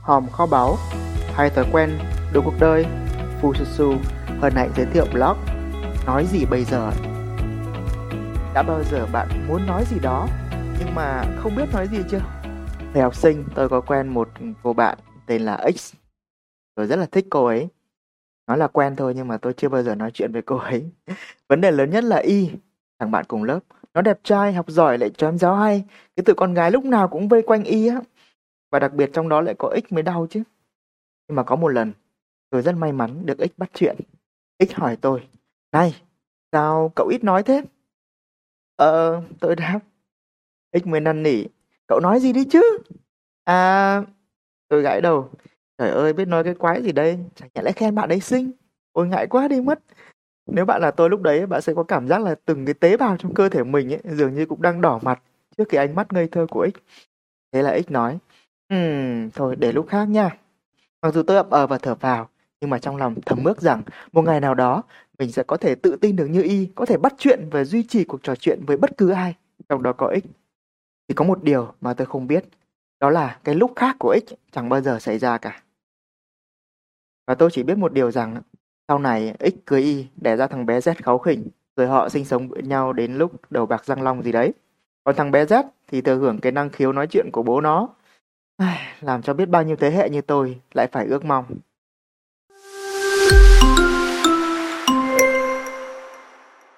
hòm kho báu, hay thói quen, đồ cuộc đời, Fususu hân hạnh giới thiệu blog Nói gì bây giờ? Đã bao giờ bạn muốn nói gì đó nhưng mà không biết nói gì chưa? Thời học sinh tôi có quen một cô bạn tên là X. Tôi rất là thích cô ấy. Nói là quen thôi nhưng mà tôi chưa bao giờ nói chuyện với cô ấy. Vấn đề lớn nhất là Y, thằng bạn cùng lớp. Nó đẹp trai, học giỏi lại cho em giáo hay. Cái tụi con gái lúc nào cũng vây quanh Y á. Và đặc biệt trong đó lại có X mới đau chứ. Nhưng mà có một lần, tôi rất may mắn được X bắt chuyện. X hỏi tôi, này, sao cậu ít nói thế? Ờ, tôi đáp. X mới năn nỉ, cậu nói gì đi chứ? À, tôi gãi đầu. Trời ơi, biết nói cái quái gì đây? Chẳng nhẽ lại khen bạn ấy xinh. Ôi ngại quá đi mất. Nếu bạn là tôi lúc đấy, bạn sẽ có cảm giác là từng cái tế bào trong cơ thể mình ấy dường như cũng đang đỏ mặt trước cái ánh mắt ngây thơ của X. Thế là X nói, Ừm, thôi để lúc khác nha. Mặc dù tôi ậm ờ và thở vào, nhưng mà trong lòng thầm ước rằng một ngày nào đó mình sẽ có thể tự tin được như y, có thể bắt chuyện và duy trì cuộc trò chuyện với bất cứ ai, trong đó có ích. Thì có một điều mà tôi không biết, đó là cái lúc khác của ích chẳng bao giờ xảy ra cả. Và tôi chỉ biết một điều rằng sau này ích cưới y đẻ ra thằng bé Z kháu khỉnh, rồi họ sinh sống với nhau đến lúc đầu bạc răng long gì đấy. Còn thằng bé Z thì thừa hưởng cái năng khiếu nói chuyện của bố nó, làm cho biết bao nhiêu thế hệ như tôi lại phải ước mong.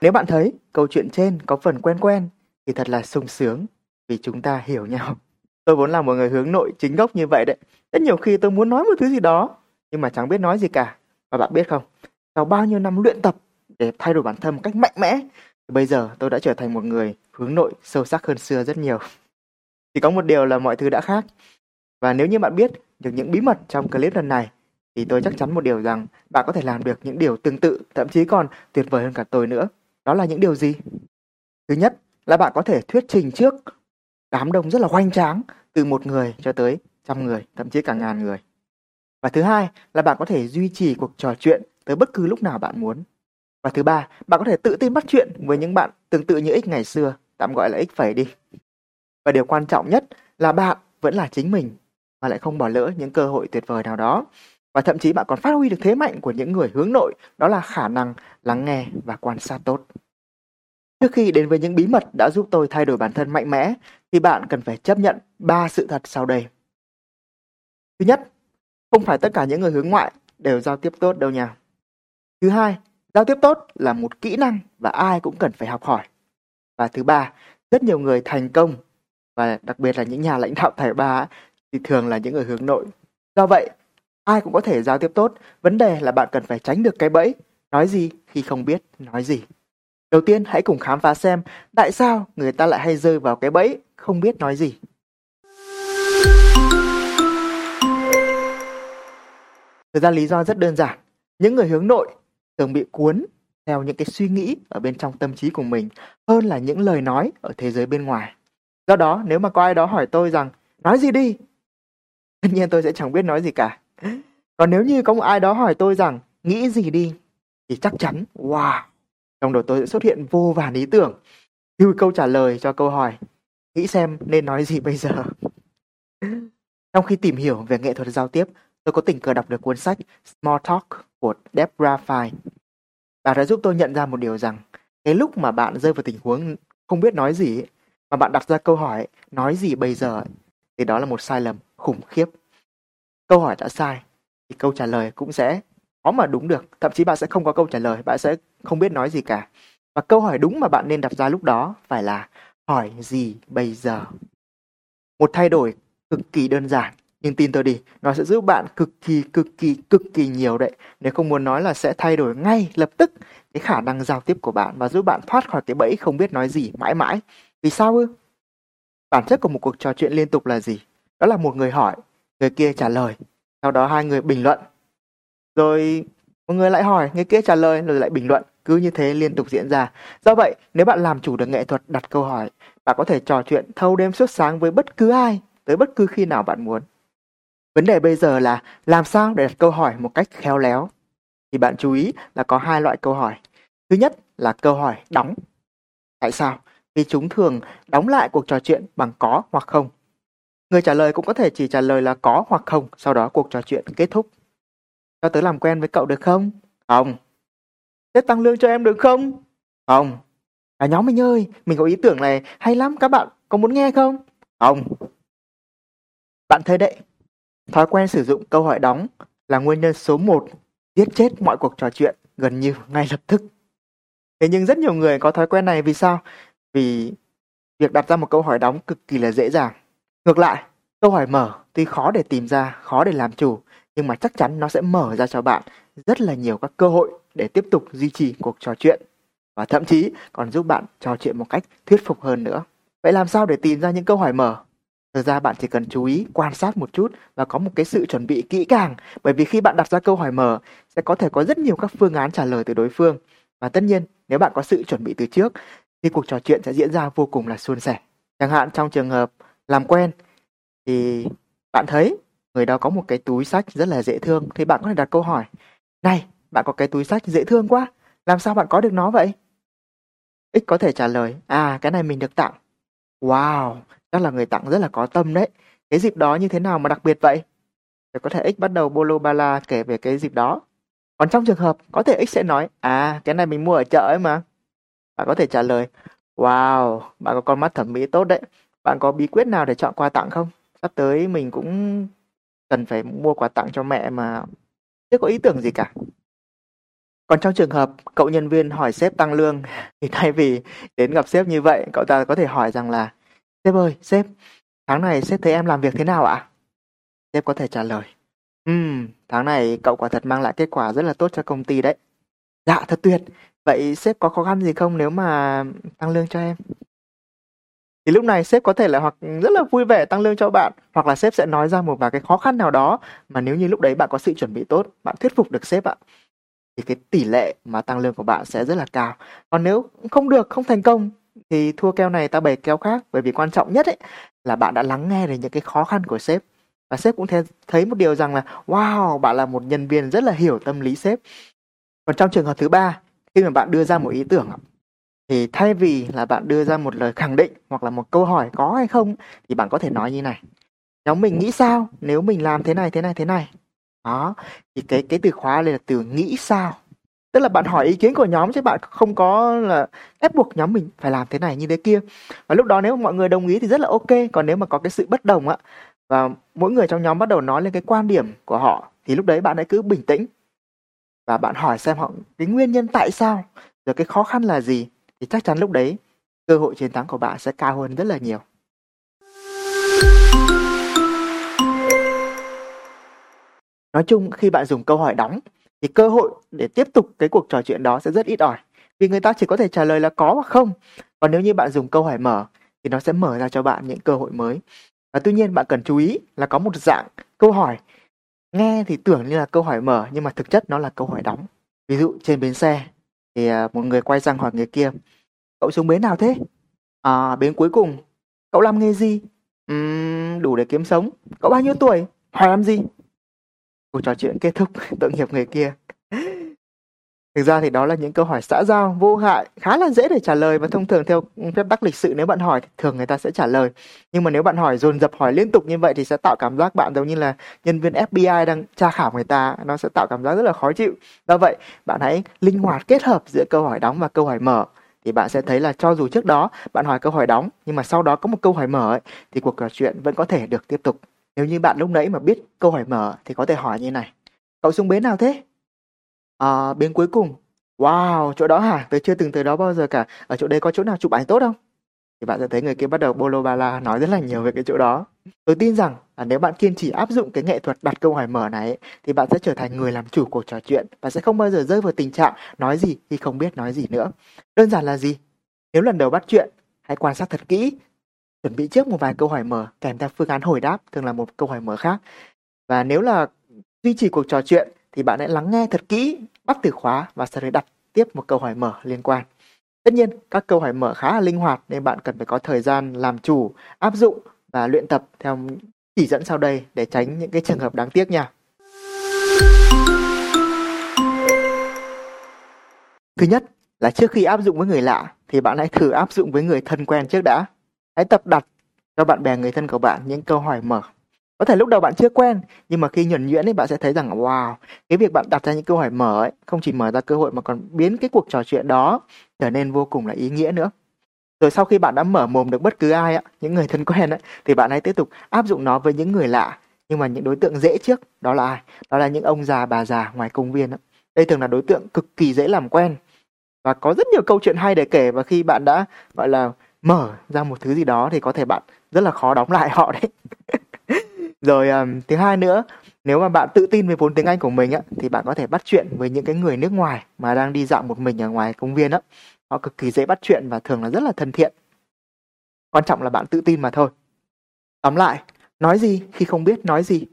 Nếu bạn thấy câu chuyện trên có phần quen quen thì thật là sung sướng vì chúng ta hiểu nhau. Tôi vốn là một người hướng nội chính gốc như vậy đấy. Rất nhiều khi tôi muốn nói một thứ gì đó nhưng mà chẳng biết nói gì cả. Và bạn biết không, sau bao nhiêu năm luyện tập để thay đổi bản thân một cách mạnh mẽ thì bây giờ tôi đã trở thành một người hướng nội sâu sắc hơn xưa rất nhiều. Chỉ có một điều là mọi thứ đã khác. Và nếu như bạn biết được những bí mật trong clip lần này thì tôi chắc chắn một điều rằng bạn có thể làm được những điều tương tự, thậm chí còn tuyệt vời hơn cả tôi nữa. Đó là những điều gì? Thứ nhất là bạn có thể thuyết trình trước đám đông rất là hoành tráng từ một người cho tới trăm người, thậm chí cả ngàn người. Và thứ hai là bạn có thể duy trì cuộc trò chuyện tới bất cứ lúc nào bạn muốn. Và thứ ba, bạn có thể tự tin bắt chuyện với những bạn tương tự như X ngày xưa, tạm gọi là X phẩy đi. Và điều quan trọng nhất là bạn vẫn là chính mình mà lại không bỏ lỡ những cơ hội tuyệt vời nào đó. Và thậm chí bạn còn phát huy được thế mạnh của những người hướng nội, đó là khả năng lắng nghe và quan sát tốt. Trước khi đến với những bí mật đã giúp tôi thay đổi bản thân mạnh mẽ, thì bạn cần phải chấp nhận ba sự thật sau đây. Thứ nhất, không phải tất cả những người hướng ngoại đều giao tiếp tốt đâu nha. Thứ hai, giao tiếp tốt là một kỹ năng và ai cũng cần phải học hỏi. Và thứ ba, rất nhiều người thành công và đặc biệt là những nhà lãnh đạo tài ba thì thường là những người hướng nội. Do vậy, ai cũng có thể giao tiếp tốt, vấn đề là bạn cần phải tránh được cái bẫy, nói gì khi không biết nói gì. Đầu tiên hãy cùng khám phá xem tại sao người ta lại hay rơi vào cái bẫy không biết nói gì. Thực ra lý do rất đơn giản. Những người hướng nội thường bị cuốn theo những cái suy nghĩ ở bên trong tâm trí của mình hơn là những lời nói ở thế giới bên ngoài. Do đó, nếu mà có ai đó hỏi tôi rằng nói gì đi, tất nhiên tôi sẽ chẳng biết nói gì cả. Còn nếu như có một ai đó hỏi tôi rằng nghĩ gì đi, thì chắc chắn, wow, trong đầu tôi sẽ xuất hiện vô vàn ý tưởng. Từ câu trả lời cho câu hỏi, nghĩ xem nên nói gì bây giờ. Trong khi tìm hiểu về nghệ thuật giao tiếp, tôi có tình cờ đọc được cuốn sách Small Talk của Deborah Fine. Bà đã giúp tôi nhận ra một điều rằng, cái lúc mà bạn rơi vào tình huống không biết nói gì, mà bạn đặt ra câu hỏi nói gì bây giờ, thì đó là một sai lầm khủng khiếp. Câu hỏi đã sai, thì câu trả lời cũng sẽ khó mà đúng được. Thậm chí bạn sẽ không có câu trả lời, bạn sẽ không biết nói gì cả. Và câu hỏi đúng mà bạn nên đặt ra lúc đó phải là hỏi gì bây giờ? Một thay đổi cực kỳ đơn giản, nhưng tin tôi đi, nó sẽ giúp bạn cực kỳ, cực kỳ, cực kỳ nhiều đấy. Nếu không muốn nói là sẽ thay đổi ngay lập tức cái khả năng giao tiếp của bạn và giúp bạn thoát khỏi cái bẫy không biết nói gì mãi mãi. Vì sao ư? Bản chất của một cuộc trò chuyện liên tục là gì? Đó là một người hỏi, người kia trả lời, sau đó hai người bình luận. Rồi một người lại hỏi, người kia trả lời rồi lại bình luận, cứ như thế liên tục diễn ra. Do vậy, nếu bạn làm chủ được nghệ thuật đặt câu hỏi, bạn có thể trò chuyện thâu đêm suốt sáng với bất cứ ai, tới bất cứ khi nào bạn muốn. Vấn đề bây giờ là làm sao để đặt câu hỏi một cách khéo léo. Thì bạn chú ý là có hai loại câu hỏi. Thứ nhất là câu hỏi đóng. Tại sao? Vì chúng thường đóng lại cuộc trò chuyện bằng có hoặc không. Người trả lời cũng có thể chỉ trả lời là có hoặc không, sau đó cuộc trò chuyện kết thúc. Cho tớ làm quen với cậu được không? Không. Thế tăng lương cho em được không? Không. À nhóm mình ơi, mình có ý tưởng này hay lắm, các bạn có muốn nghe không? Không. Bạn thấy đấy, thói quen sử dụng câu hỏi đóng là nguyên nhân số 1 giết chết mọi cuộc trò chuyện gần như ngay lập tức. Thế nhưng rất nhiều người có thói quen này vì sao? Vì việc đặt ra một câu hỏi đóng cực kỳ là dễ dàng. Ngược lại, câu hỏi mở tuy khó để tìm ra, khó để làm chủ, nhưng mà chắc chắn nó sẽ mở ra cho bạn rất là nhiều các cơ hội để tiếp tục duy trì cuộc trò chuyện và thậm chí còn giúp bạn trò chuyện một cách thuyết phục hơn nữa. Vậy làm sao để tìm ra những câu hỏi mở? Thực ra bạn chỉ cần chú ý, quan sát một chút và có một cái sự chuẩn bị kỹ càng bởi vì khi bạn đặt ra câu hỏi mở sẽ có thể có rất nhiều các phương án trả lời từ đối phương. Và tất nhiên, nếu bạn có sự chuẩn bị từ trước thì cuộc trò chuyện sẽ diễn ra vô cùng là suôn sẻ. Chẳng hạn trong trường hợp làm quen. Thì bạn thấy người đó có một cái túi sách rất là dễ thương, thì bạn có thể đặt câu hỏi, này, bạn có cái túi sách dễ thương quá, làm sao bạn có được nó vậy? X có thể trả lời à cái này mình được tặng. Wow, chắc là người tặng rất là có tâm đấy. Cái dịp đó như thế nào mà đặc biệt vậy? Rồi có thể x bắt đầu bolo bala kể về cái dịp đó. Còn trong trường hợp, có thể x sẽ nói à cái này mình mua ở chợ ấy mà. Bạn có thể trả lời, wow, bạn có con mắt thẩm mỹ tốt đấy bạn có bí quyết nào để chọn quà tặng không sắp tới mình cũng cần phải mua quà tặng cho mẹ mà chưa có ý tưởng gì cả. Còn trong trường hợp cậu nhân viên hỏi sếp tăng lương thì thay vì đến gặp sếp như vậy, cậu ta có thể hỏi rằng là Sếp ơi, sếp, tháng này sếp thấy em làm việc thế nào ạ? Sếp có thể trả lời Ừm, tháng này cậu quả thật mang lại kết quả rất là tốt cho công ty đấy. Dạ, thật tuyệt. Vậy sếp có khó khăn gì không nếu mà tăng lương cho em? Thì lúc này sếp có thể là hoặc rất là vui vẻ tăng lương cho bạn, hoặc là sếp sẽ nói ra một vài cái khó khăn nào đó mà nếu như lúc đấy bạn có sự chuẩn bị tốt, bạn thuyết phục được sếp ạ, thì cái tỷ lệ mà tăng lương của bạn sẽ rất là cao. Còn nếu không được, không thành công thì thua keo này ta bày keo khác, bởi vì quan trọng nhất ấy là bạn đã lắng nghe được những cái khó khăn của sếp. Và sếp cũng thấy một điều rằng là wow, bạn là một nhân viên rất là hiểu tâm lý sếp. Còn trong trường hợp thứ ba, khi mà bạn đưa ra một ý tưởng thì thay vì là bạn đưa ra một lời khẳng định hoặc là một câu hỏi có hay không, thì bạn có thể nói như này. Nhóm mình nghĩ sao? Nếu mình làm thế này thế này thế này. Đó. Thì cái cái từ khóa đây là từ nghĩ sao. Tức là bạn hỏi ý kiến của nhóm chứ bạn không có là ép buộc nhóm mình phải làm thế này như thế kia. Và lúc đó nếu mọi người đồng ý thì rất là ok. Còn nếu mà có cái sự bất đồng á, và mỗi người trong nhóm bắt đầu nói lên cái quan điểm của họ, thì lúc đấy bạn hãy cứ bình tĩnh. Và bạn hỏi xem họ cái nguyên nhân tại sao, rồi cái khó khăn là gì thì chắc chắn lúc đấy, cơ hội chiến thắng của bạn sẽ cao hơn rất là nhiều. Nói chung, khi bạn dùng câu hỏi đóng, thì cơ hội để tiếp tục cái cuộc trò chuyện đó sẽ rất ít ỏi vì người ta chỉ có thể trả lời là có hoặc không. Còn nếu như bạn dùng câu hỏi mở, thì nó sẽ mở ra cho bạn những cơ hội mới. Và tuy nhiên, bạn cần chú ý là có một dạng câu hỏi nghe thì tưởng như là câu hỏi mở, nhưng mà thực chất nó là câu hỏi đóng. Ví dụ, trên bến xe, thì à, một người quay sang hỏi người kia cậu xuống bến nào thế? À bến cuối cùng. Cậu làm nghề gì? Uhm, đủ để kiếm sống. Cậu bao nhiêu tuổi? Hỏi làm gì? Cuộc trò chuyện kết thúc tội nghiệp người kia. Thực ra thì đó là những câu hỏi xã giao, vô hại, khá là dễ để trả lời và thông thường theo phép tắc lịch sự nếu bạn hỏi thì thường người ta sẽ trả lời. Nhưng mà nếu bạn hỏi dồn dập hỏi liên tục như vậy thì sẽ tạo cảm giác bạn giống như là nhân viên FBI đang tra khảo người ta, nó sẽ tạo cảm giác rất là khó chịu. Do vậy, bạn hãy linh hoạt kết hợp giữa câu hỏi đóng và câu hỏi mở thì bạn sẽ thấy là cho dù trước đó bạn hỏi câu hỏi đóng nhưng mà sau đó có một câu hỏi mở ấy, thì cuộc trò chuyện vẫn có thể được tiếp tục. Nếu như bạn lúc nãy mà biết câu hỏi mở thì có thể hỏi như này. Cậu xuống bến nào thế? À, bến cuối cùng. Wow, chỗ đó hả? Tớ chưa từng tới đó bao giờ cả. Ở chỗ đây có chỗ nào chụp ảnh tốt không? Thì bạn sẽ thấy người kia bắt đầu bolo bala nói rất là nhiều về cái chỗ đó. Tôi tin rằng là nếu bạn kiên trì áp dụng cái nghệ thuật đặt câu hỏi mở này thì bạn sẽ trở thành người làm chủ cuộc trò chuyện và sẽ không bao giờ rơi vào tình trạng nói gì khi không biết nói gì nữa. Đơn giản là gì? Nếu lần đầu bắt chuyện, hãy quan sát thật kỹ, chuẩn bị trước một vài câu hỏi mở kèm theo phương án hồi đáp thường là một câu hỏi mở khác. Và nếu là duy trì cuộc trò chuyện thì bạn hãy lắng nghe thật kỹ, bắt từ khóa và sau đấy đặt tiếp một câu hỏi mở liên quan. Tất nhiên, các câu hỏi mở khá là linh hoạt nên bạn cần phải có thời gian làm chủ, áp dụng và luyện tập theo chỉ dẫn sau đây để tránh những cái trường hợp đáng tiếc nha. Thứ nhất là trước khi áp dụng với người lạ thì bạn hãy thử áp dụng với người thân quen trước đã. Hãy tập đặt cho bạn bè người thân của bạn những câu hỏi mở. Có thể lúc đầu bạn chưa quen, nhưng mà khi nhuần nhuyễn thì bạn sẽ thấy rằng wow, cái việc bạn đặt ra những câu hỏi mở ấy không chỉ mở ra cơ hội mà còn biến cái cuộc trò chuyện đó trở nên vô cùng là ý nghĩa nữa. Rồi sau khi bạn đã mở mồm được bất cứ ai, những người thân quen, thì bạn hãy tiếp tục áp dụng nó với những người lạ. Nhưng mà những đối tượng dễ trước, đó là ai? Đó là những ông già bà già ngoài công viên. Đây thường là đối tượng cực kỳ dễ làm quen. Và có rất nhiều câu chuyện hay để kể và khi bạn đã gọi là mở ra một thứ gì đó thì có thể bạn rất là khó đóng lại họ đấy. Rồi um, thứ hai nữa, nếu mà bạn tự tin về vốn tiếng Anh của mình á thì bạn có thể bắt chuyện với những cái người nước ngoài mà đang đi dạo một mình ở ngoài công viên á. Họ cực kỳ dễ bắt chuyện và thường là rất là thân thiện. Quan trọng là bạn tự tin mà thôi. Tóm lại, nói gì khi không biết nói gì?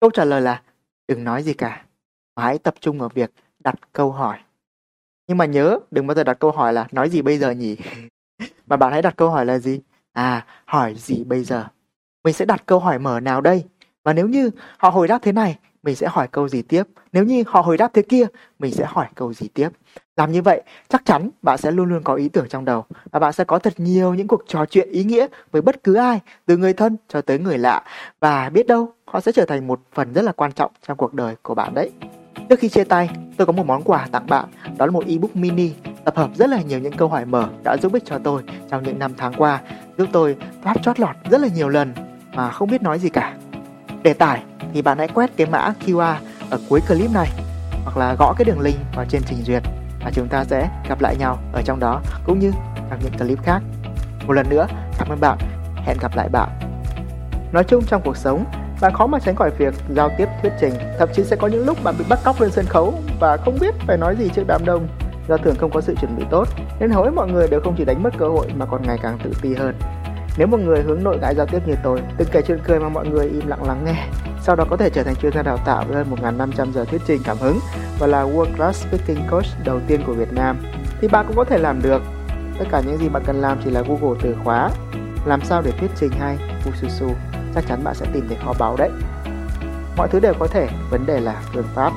Câu trả lời là đừng nói gì cả. Mà hãy tập trung vào việc đặt câu hỏi. Nhưng mà nhớ, đừng bao giờ đặt câu hỏi là nói gì bây giờ nhỉ? mà bạn hãy đặt câu hỏi là gì? À, hỏi gì bây giờ? Mình sẽ đặt câu hỏi mở nào đây? Và nếu như họ hồi đáp thế này, mình sẽ hỏi câu gì tiếp? Nếu như họ hồi đáp thế kia, mình sẽ hỏi câu gì tiếp? Làm như vậy, chắc chắn bạn sẽ luôn luôn có ý tưởng trong đầu và bạn sẽ có thật nhiều những cuộc trò chuyện ý nghĩa với bất cứ ai, từ người thân cho tới người lạ. Và biết đâu, họ sẽ trở thành một phần rất là quan trọng trong cuộc đời của bạn đấy. Trước khi chia tay, tôi có một món quà tặng bạn, đó là một ebook mini tập hợp rất là nhiều những câu hỏi mở đã giúp ích cho tôi trong những năm tháng qua, giúp tôi thoát chót lọt rất là nhiều lần mà không biết nói gì cả. Để tải thì bạn hãy quét cái mã QR ở cuối clip này hoặc là gõ cái đường link vào trên trình duyệt và chúng ta sẽ gặp lại nhau ở trong đó cũng như trong những clip khác. Một lần nữa, cảm ơn bạn. Hẹn gặp lại bạn. Nói chung trong cuộc sống, bạn khó mà tránh khỏi việc giao tiếp thuyết trình, thậm chí sẽ có những lúc bạn bị bắt cóc lên sân khấu và không biết phải nói gì trước đám đông do thường không có sự chuẩn bị tốt, nên hầu hết mọi người đều không chỉ đánh mất cơ hội mà còn ngày càng tự ti hơn. Nếu một người hướng nội ngại giao tiếp như tôi, từng kể chuyện cười mà mọi người im lặng lắng nghe, sau đó có thể trở thành chuyên gia đào tạo với hơn 1.500 giờ thuyết trình cảm hứng và là World Class Speaking Coach đầu tiên của Việt Nam, thì bạn cũng có thể làm được. Tất cả những gì bạn cần làm chỉ là Google từ khóa làm sao để thuyết trình hay Fususu, chắc chắn bạn sẽ tìm thấy kho báu đấy. Mọi thứ đều có thể, vấn đề là phương pháp.